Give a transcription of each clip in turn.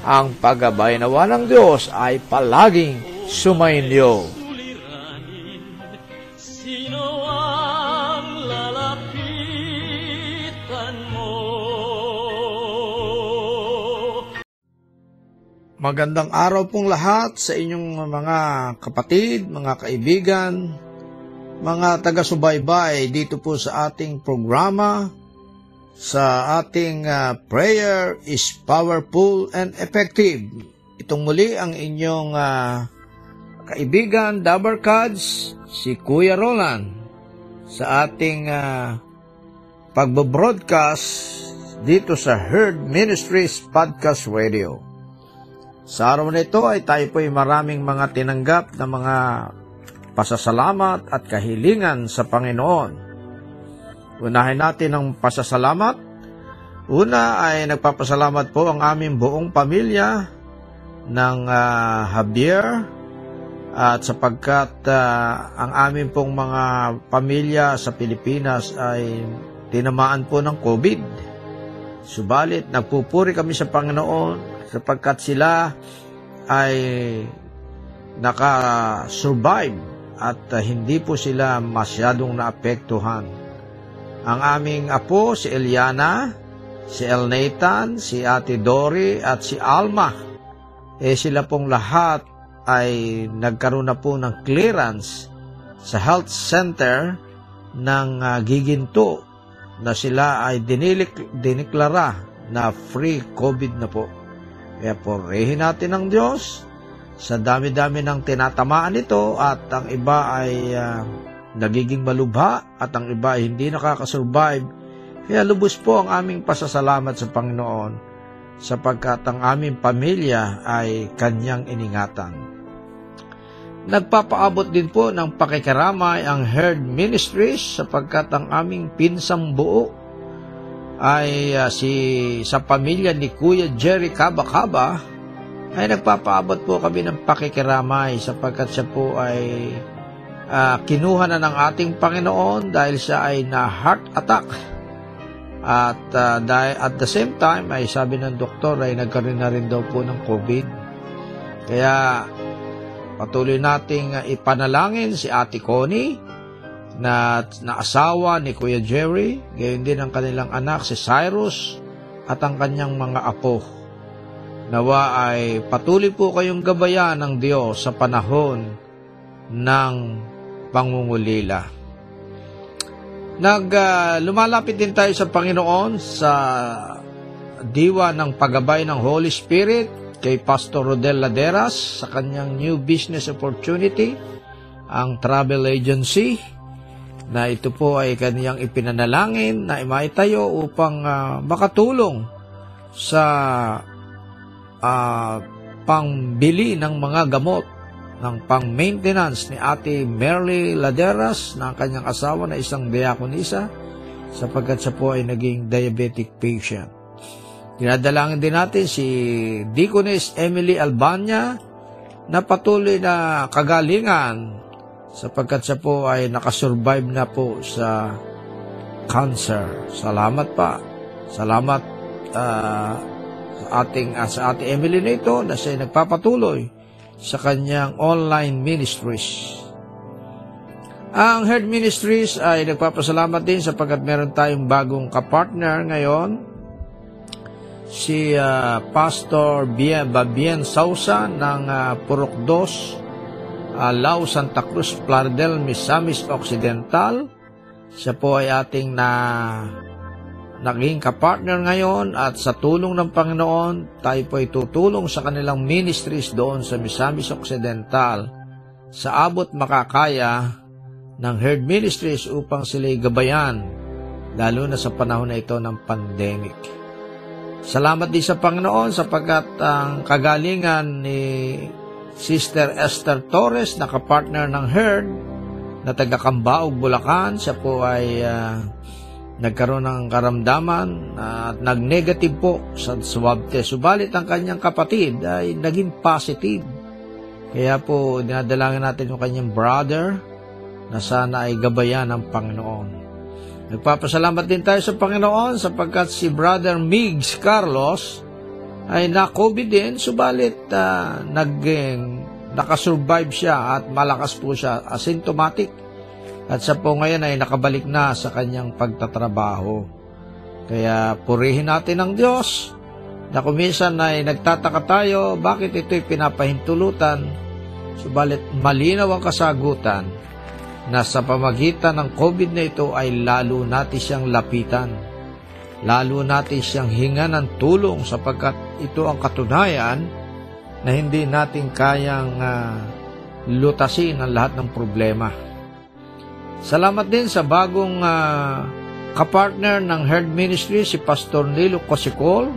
ang paggabay nawa ng Diyos ay palaging sumainyo. Sino ang lalapitan mo? Magandang araw pong lahat sa inyong mga kapatid, mga kaibigan, mga taga-subaybay dito po sa ating programa sa ating uh, prayer is powerful and effective. Itong muli ang inyong uh, kaibigan, Dabar Cards, si Kuya Roland, sa ating uh, pagbobroadcast dito sa Herd Ministries Podcast Radio. Sa araw na ito ay tayo po ay maraming mga tinanggap na mga pasasalamat at kahilingan sa Panginoon. Unahin natin ang pasasalamat. Una ay nagpapasalamat po ang aming buong pamilya ng uh, Javier at sapagkat uh, ang aming pong mga pamilya sa Pilipinas ay tinamaan po ng COVID. Subalit, nagpupuri kami sa Panginoon sapagkat sila ay naka-survive at uh, hindi po sila masyadong naapektuhan. Ang aming apo, si Eliana, si El Nathan, si Ate Dory at si Alma, eh sila pong lahat ay nagkaroon na po ng clearance sa health center ng uh, Giginto na sila ay dinilik, diniklara na free COVID na po. Kaya purihin natin ang Diyos sa dami-dami ng tinatamaan nito at ang iba ay uh, nagiging malubha at ang iba ay hindi nakakasurvive. Kaya lubos po ang aming pasasalamat sa Panginoon sapagkat ang aming pamilya ay kanyang iningatan. Nagpapaabot din po ng pakikiramay ang Herd Ministries sapagkat ang aming pinsang buo ay uh, si sa pamilya ni Kuya Jerry Kabakaba ay nagpapaabot po kami ng pakikiramay sapagkat siya po ay uh, kinuha na ng ating Panginoon dahil siya ay na heart attack. At uh, at the same time ay sabi ng doktor ay nagkaroon na rin daw po ng COVID. Kaya patuloy nating uh, ipanalangin si Ate Connie na, na asawa ni Kuya Jerry, gayon din ang kanilang anak si Cyrus at ang kanyang mga apo. Nawa ay patuloy po kayong gabayan ng Diyos sa panahon ng pangungulila. Nag uh, lumalapit din tayo sa Panginoon sa diwa ng paggabay ng Holy Spirit kay Pastor Rodel Laderas sa kanyang new business opportunity ang travel agency na ito po ay kaniyang ipinanalangin na maitayo upang ah, makatulong sa ah, pangbili ng mga gamot ng pang-maintenance ni Ate Merly Laderas na kanyang asawa na isang diakonisa sapagkat siya po ay naging diabetic patient. Dinadalangin din natin si Deaconess Emily Albania na patuloy na kagalingan sapagkat siya po ay nakasurvive na po sa cancer. Salamat pa. Salamat ah, sa ating ah, sa ate Emily na ito na siya nagpapatuloy sa kanyang online ministries. Ang Herd Ministries ay nagpapasalamat din sapagkat meron tayong bagong kapartner ngayon si ah, Pastor Bien Babien Sausa ng uh, Purok 2, ah, Lao Santa Cruz, Plaridel, Misamis Occidental. Siya po ay ating na naging kapartner ngayon at sa tulong ng Panginoon, tayo po ay tutulong sa kanilang ministries doon sa Misamis Occidental sa abot makakaya ng Herd Ministries upang sila'y gabayan, lalo na sa panahon na ito ng pandemic. Salamat din sa Panginoon sapagkat ang kagalingan ni Sister Esther Torres na kapartner ng Herd na taga Cambaog, Bulacan. Siya po ay ah, nagkaroon ng karamdaman at nag-negative po sa swab test. Subalit ang kanyang kapatid ay naging positive. Kaya po dinadalangin natin yung kanyang brother na sana ay gabayan ng Panginoon. Nagpapasalamat din tayo sa Panginoon sapagkat si Brother Migs Carlos ay na-COVID din, subalit uh, naging nakasurvive siya at malakas po siya, asymptomatic. At siya po ngayon ay nakabalik na sa kanyang pagtatrabaho. Kaya purihin natin ang Diyos na kumisan ay nagtataka tayo bakit ito'y pinapahintulutan, subalit malinaw ang kasagutan na sa pamagitan ng COVID na ito ay lalo natin siyang lapitan. Lalo natin siyang hinga ng tulong sapagkat ito ang katunayan na hindi natin kayang ah, lutasin ang lahat ng problema. Salamat din sa bagong ah, kapartner ng Herd Ministry, si Pastor Nilo Cosikol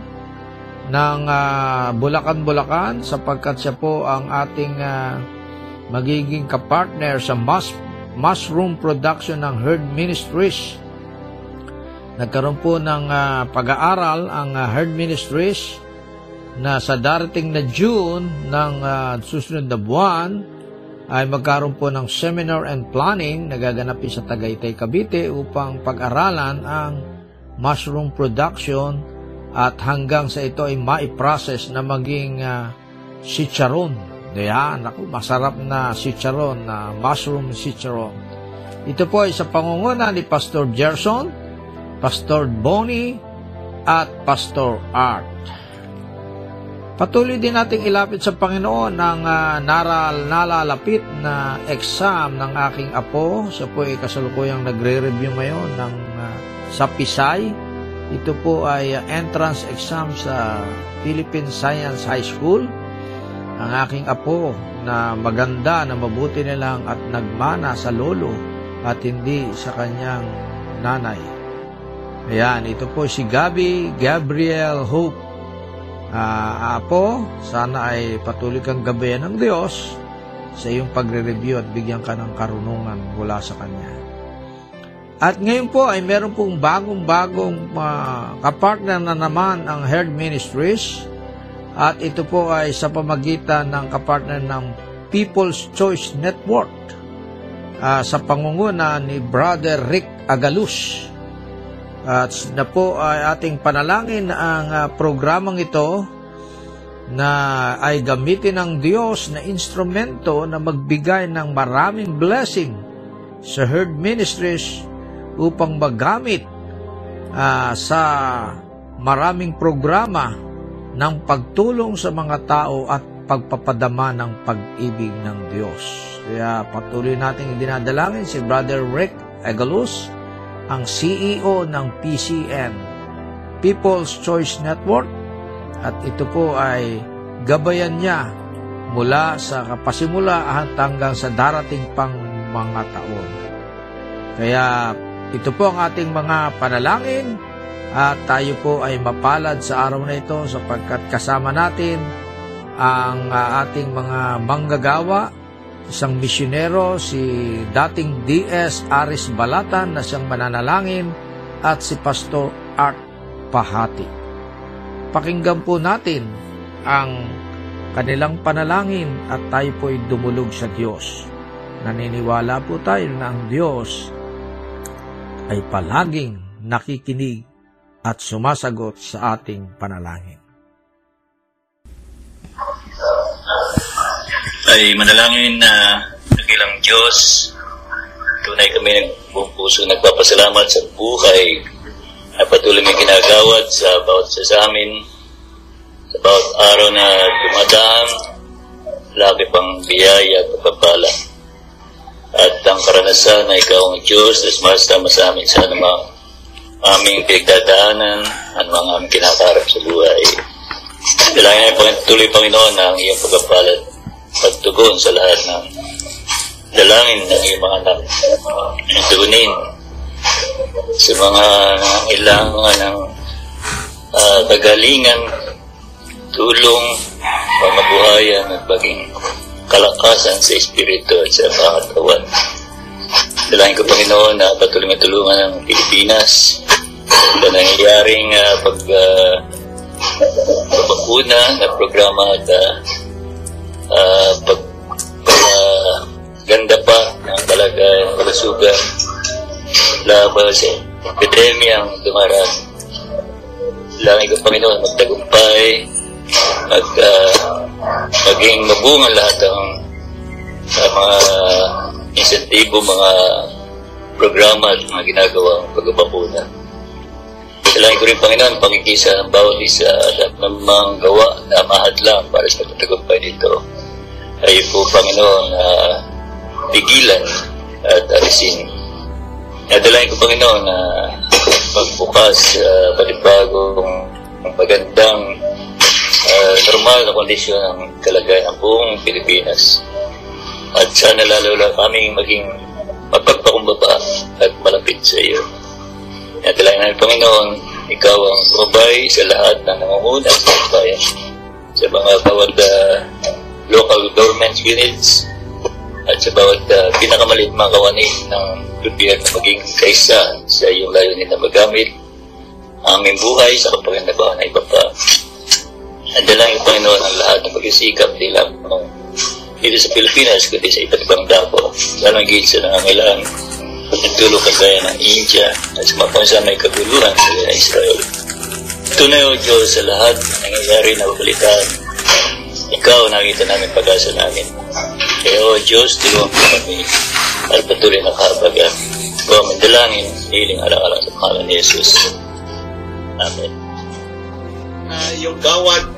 ng ah, Bulacan-Bulacan sapagkat siya po ang ating ah, magiging kapartner sa Mas mushroom production ng Herd Ministries. Nagkaroon po ng ah, pag-aaral ang ah, Herd Ministries na sa darating na June ng ah, susunod na buwan ay magkaroon po ng seminar and planning na gaganapin sa Tagaytay, Cavite upang pag-aralan ang mushroom production at hanggang sa ito ay maiprocess na maging uh, chicharon. Yan, ako, masarap na chicharon, na mushroom chicharon. Ito po ay sa pangunguna ni Pastor Gerson, Pastor Bonnie, at Pastor Art. Patuloy din nating ilapit sa Panginoon ang ah, naral nalalapit na exam ng aking apo. Siya po ay kasalukuyang nagre-review ngayon ng ah, sa Pisay. Ito po ay ah, entrance exam sa Philippine Science High School. Ang aking apo na maganda na mabuti nilang at nagmana sa lolo at hindi sa kanyang nanay. Ayan, ito po si Gabi Gabriel Hope Ah, apo, sana ay patuloy kang gabayan ng Diyos sa iyong pagre-review at bigyan ka ng karunungan mula sa Kanya. At ngayon po ay meron pong bagong-bagong uh, kapartner na naman ang Herd Ministries at ito po ay sa pamagitan ng kapartner ng People's Choice Network uh, sa pangunguna ni Brother Rick Agalus. At na po ay ating panalangin na ang uh, programang ito na ay gamitin ng Diyos na instrumento na magbigay ng maraming blessing sa Herd Ministries upang magamit uh, sa maraming programa ng pagtulong sa mga tao at pagpapadama ng pag-ibig ng Diyos. Kaya patuloy natin dinadalangin si Brother Rick Egalus, ang CEO ng PCN, People's Choice Network, at ito po ay gabayan niya mula sa kapasimula hanggang sa darating pang mga taon. Kaya ito po ang ating mga panalangin at tayo po ay mapalad sa araw na ito sapagkat kasama natin ang uh, ating mga manggagawa, isang misyonero, si dating DS Aris Balatan na siyang mananalangin at si Pastor Art Pahati. Pakinggan po natin ang kanilang panalangin at tayo po ay dumulog sa Diyos. Naniniwala po tayo na ang Diyos ay palaging nakikinig at sumasagot sa ating panalangin. Ay manalangin na nagilang Diyos, tunay kami ng buong puso nagpapasalamat sa buhay na patuloy may ginagawad sa bawat sa, amin, sa bawat araw na dumadaan, lagi pang biyaya at pagpapala. At ang karanasan na ikaw ang Diyos na sumasama sa amin sa anumang aming pinagdadaanan, anumang aming kinakarap sa buhay. Dalangin po tuloy Panginoon ang iyong pagpapalat pagtugon sa lahat ng dalangin ng iyong mga anak. Tugunin sa mga ilangan ng uh, kagalingan, tulong, pamabuhayan at maging kalakasan sa espiritu at sa pangatawan. Dalangin ko Panginoon na patuloy tulungan ng Pilipinas na nangyayaring uh, pag uh, pagkuna na programa at uh, uh, pag, uh, ganda pa ng kalagayan kalusugan laban sa epidemyang dumarang. Langin ko Panginoon magtagumpay, mag, uh, maging mabunga lahat ng uh, mga insentibo, mga programa at mga ginagawa ng pagbabakuna. Salain ko rin Panginoon, pakikisa ng bawat isa at ng mga gawa na mahadlang para sa pagtagumpay nito. Ay po Panginoon, uh, pigilan at alisin. Nadalain ko Panginoon na magbukas uh, panibagong magandang uh, normal na kondisyon ng kalagayan ng buong Pilipinas. At sana lalo lang kami maging mapagpakumbaba at malapit sa iyo. Nadalain namin Panginoon, ikaw ang bumabay sa lahat ng nangunguna sa bayan. Sa mga bawat uh, local government units at sa bawat uh, pinakamaliit mga kawani ng gobyerno maging kaisa sa iyong layunin na magamit ang aming buhay sa kapaganabahan na iba pa. Andalangin Panginoon ang lahat ng pag-isikap di lamang dito sa Pilipinas kundi sa iba't ibang dapo, lalong gate sa nangangailangan pagtutulog kagaya ng India at sa mga bansa may kaguluhan kagaya ng Israel. Tunay o Diyos sa lahat ng nangyayari na babalitaan. Ikaw nakita namin pag-asa namin. Kaya o Diyos, tulungan mo kami at patuloy na kahabagan. Ikaw ang dalangin, hiling alang-alang sa pangalan ni Jesus. Amen. Uh, yung gawad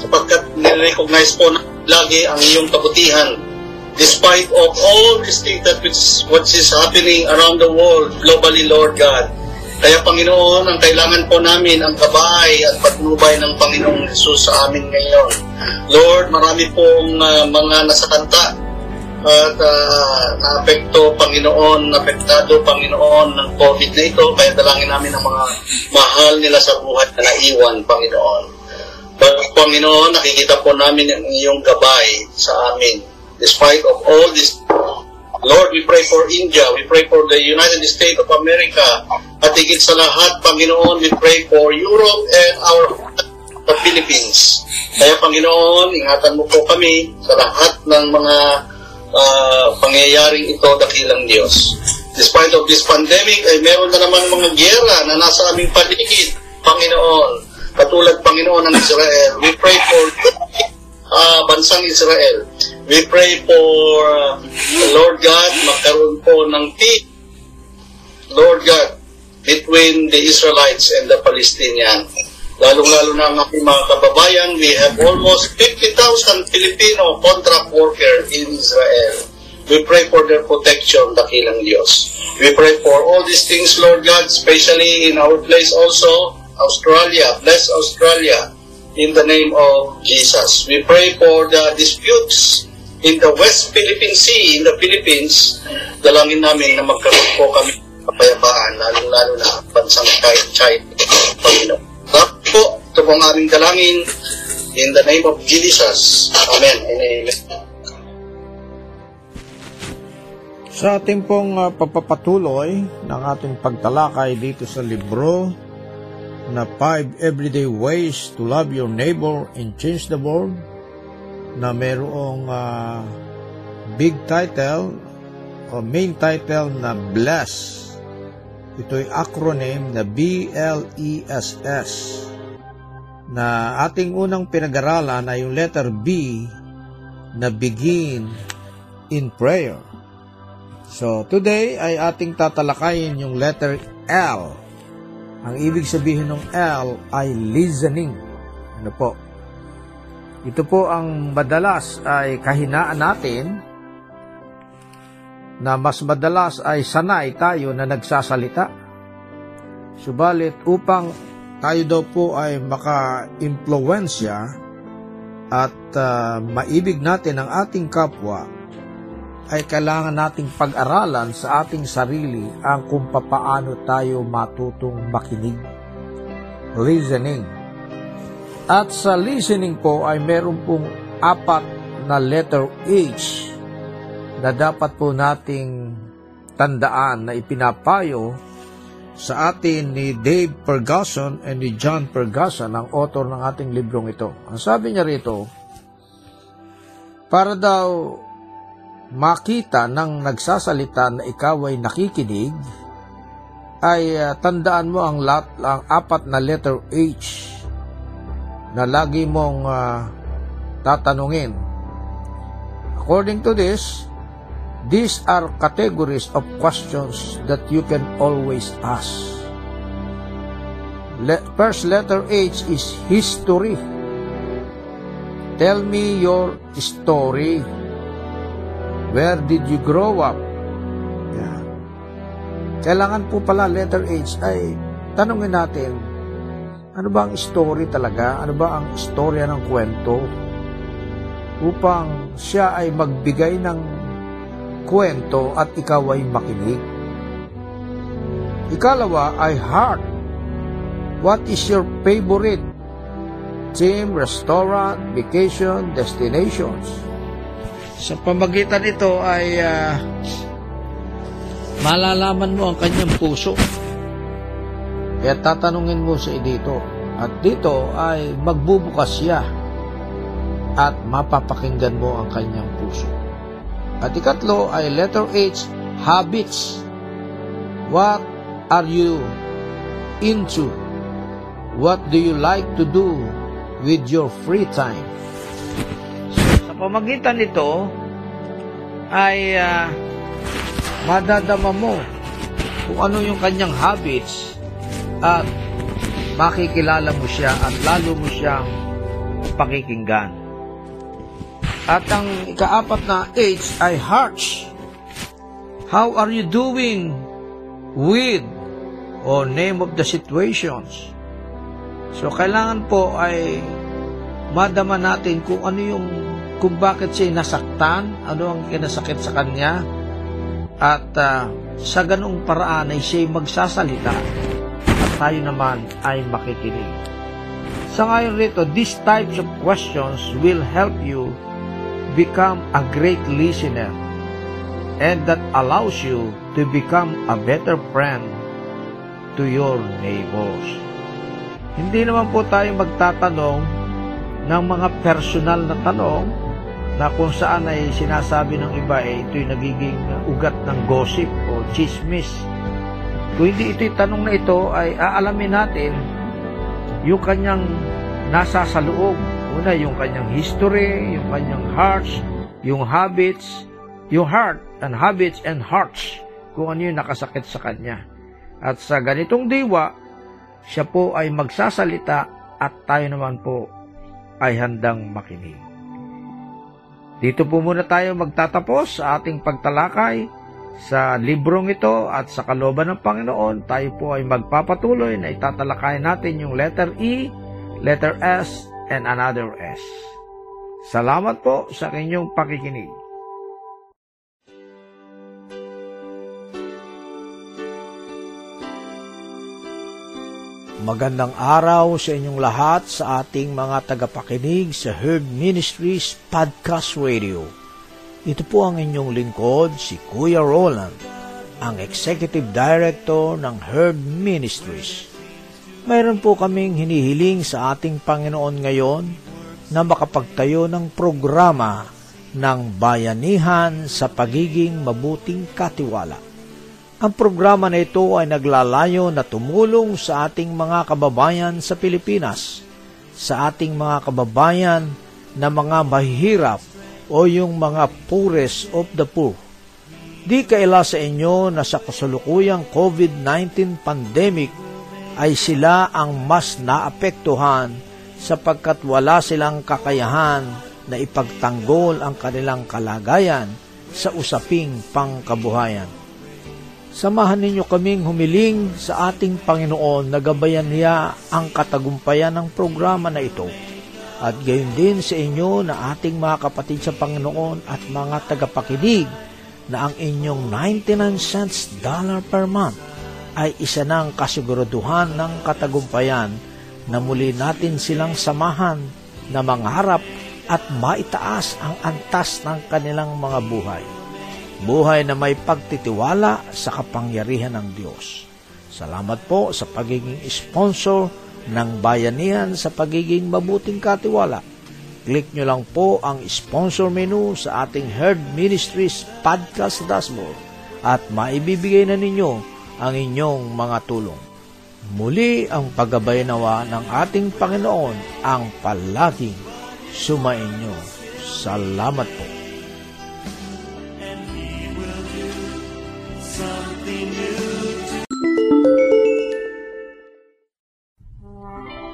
sapagkat nirecognize po na lagi ang iyong kabutihan despite of all these things that which, what is happening around the world globally, Lord God. Kaya Panginoon, ang kailangan po namin ang gabay at patnubay ng Panginoong Jesus sa amin ngayon. Lord, marami pong uh, mga nasakanta at uh, naapekto Panginoon, napektado Panginoon ng COVID na ito. Kaya dalangin namin ang mga mahal nila sa buhay na naiwan, Panginoon. But, Panginoon, nakikita po namin ang iyong gabay sa amin despite of all this. Lord, we pray for India, we pray for the United States of America, at higit sa lahat, Panginoon, we pray for Europe and our the Philippines. Kaya Panginoon, ingatan mo po kami sa lahat ng mga uh, pangyayaring ito, dakilang Diyos. Despite of this pandemic, ay meron na naman mga gyera na nasa aming paligid, Panginoon. Katulad, Panginoon, ng Israel. We pray for uh, bansang Israel. We pray for uh, Lord God, magkaroon po ng peace, Lord God, between the Israelites and the Palestinians. Lalong-lalo na ang aking mga kababayan, we have almost 50,000 Filipino contract worker in Israel. We pray for their protection, dakilang Diyos. We pray for all these things, Lord God, especially in our place also, Australia. Bless Australia. in the name of Jesus. We pray for the disputes in the West Philippine Sea, in the Philippines. Dalangin namin na magkaroon po kami kapayapaan, lalo-lalo na ang bansang China, Panginoon. Salamat po, ito po ang aming dalangin in the name of Jesus. Amen and amen. Sa ating pong ah, pagpapatuloy ng ating pagtalakay dito sa libro na Five Everyday Ways to Love Your Neighbor and Change the World na mayroong ah, big title o main title na Bless. Ito'y acronym na B-L-E-S-S na ating unang pinag-aralan ay yung letter B na begin in prayer. So, today ay ating tatalakayin yung letter L. Ang ibig sabihin ng L ay listening. Ano po? Ito po ang madalas ay kahinaan natin na mas madalas ay sanay tayo na nagsasalita. Subalit upang tayo daw po ay maka-impluensya at ah, maibig natin ang ating kapwa, ay kailangan nating pag-aralan sa ating sarili ang kung papaano tayo matutong makinig. Listening. At sa listening po ay meron pong apat na letter H na dapat po nating tandaan na ipinapayo sa atin ni Dave Ferguson and ni John Ferguson, ang author ng ating librong ito. Ang sabi niya rito, para daw makita ng nagsasalita na ikaw ay nakikinig, ay ah, tandaan mo ang, lat, ang apat na letter H na lagi mong ah, tatanungin. According to this, these are categories of questions that you can always ask. Le- first letter H is history. Tell me your story. Where did you grow up? Yan. Kailangan po pala letter H ay tanungin natin, ano ba ang story talaga? Ano ba ang istorya ng kwento? Upang siya ay magbigay ng kwento at ikaw ay makinig. Ikalawa ay heart. What is your favorite team, restaurant, vacation, destinations? Sa pamagitan nito ay ah, malalaman mo ang kanyang puso. Kaya tatanungin mo siya dito. At dito ay magbubukas siya at mapapakinggan mo ang kanyang puso. At ikatlo ay letter H, habits. What are you into? What do you like to do with your free time? Sa pamagitan nito ay ah, madadama mo kung ano yung kanyang habits at makikilala mo siya at lalo mo siyang pakikinggan. At ang ikaapat na H ay hearts. How are you doing with o name of the situations? So kailangan po ay madama natin kung ano yung kung bakit siya nasaktan, ano ang kinasakit sa kanya at ah, sa ganung paraan ay siya magsasalita tayo naman ay makikinig. Sa ngayon rito, these types of questions will help you become a great listener and that allows you to become a better friend to your neighbors. Hindi naman po tayo magtatanong ng mga personal na tanong na kung saan ay sinasabi ng iba eh, ito'y nagiging ugat ng gossip o chismis. Kung hindi ito'y tanong na ito ay aalamin natin yung kanyang nasa sa loob. Una, yung kanyang history, yung kanyang hearts, yung habits, yung heart and habits and hearts, kung ano yung nakasakit sa kanya. At sa ganitong diwa, siya po ay magsasalita at tayo naman po ay handang makinig. Dito po muna tayo magtatapos sa ating pagtalakay sa librong ito at sa kalooban ng Panginoon, tayo po ay magpapatuloy na itatalakay natin yung letter E, letter S, and another S. Salamat po sa inyong pakikinig. Magandang araw sa inyong lahat sa ating mga tagapakinig sa Herd Ministries Podcast Radio. Ito po ang inyong lingkod, si Kuya Roland, ang Executive Director ng Herd Ministries. Mayroon po kaming hinihiling sa ating Panginoon ngayon na makapagtayo ng programa ng bayanihan sa pagiging mabuting katiwala. Ang programa na ito ay naglalayo na tumulong sa ating mga kababayan sa Pilipinas, sa ating mga kababayan na mga mahihirap o yung mga poorest of the poor. Di kaila sa inyo na sa kasalukuyang COVID-19 pandemic ay sila ang mas naapektuhan sapagkat wala silang kakayahan na ipagtanggol ang kanilang kalagayan sa usaping pangkabuhayan. Samahan ninyo kaming humiling sa ating Panginoon na gabayan niya ang katagumpayan ng programa na ito. At gayon din sa inyo na ating mga kapatid sa Panginoon at mga tagapakinig na ang inyong 99 cents dollar per month ay isa ng kasiguraduhan ng katagumpayan na muli natin silang samahan na mangarap at maitaas ang antas ng kanilang mga buhay buhay na may pagtitiwala sa kapangyarihan ng Diyos. Salamat po sa pagiging sponsor ng bayanihan sa pagiging mabuting katiwala. Click nyo lang po ang sponsor menu sa ating Herd Ministries podcast dashboard at maibibigay na ninyo ang inyong mga tulong. Muli ang paggabay nawa ng ating Panginoon ang palaging sumainyo. Salamat po.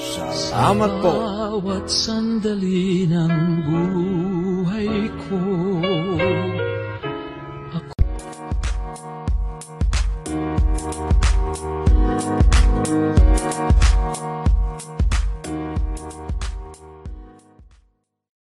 Salamat po. Bawat sandali ng buhay ko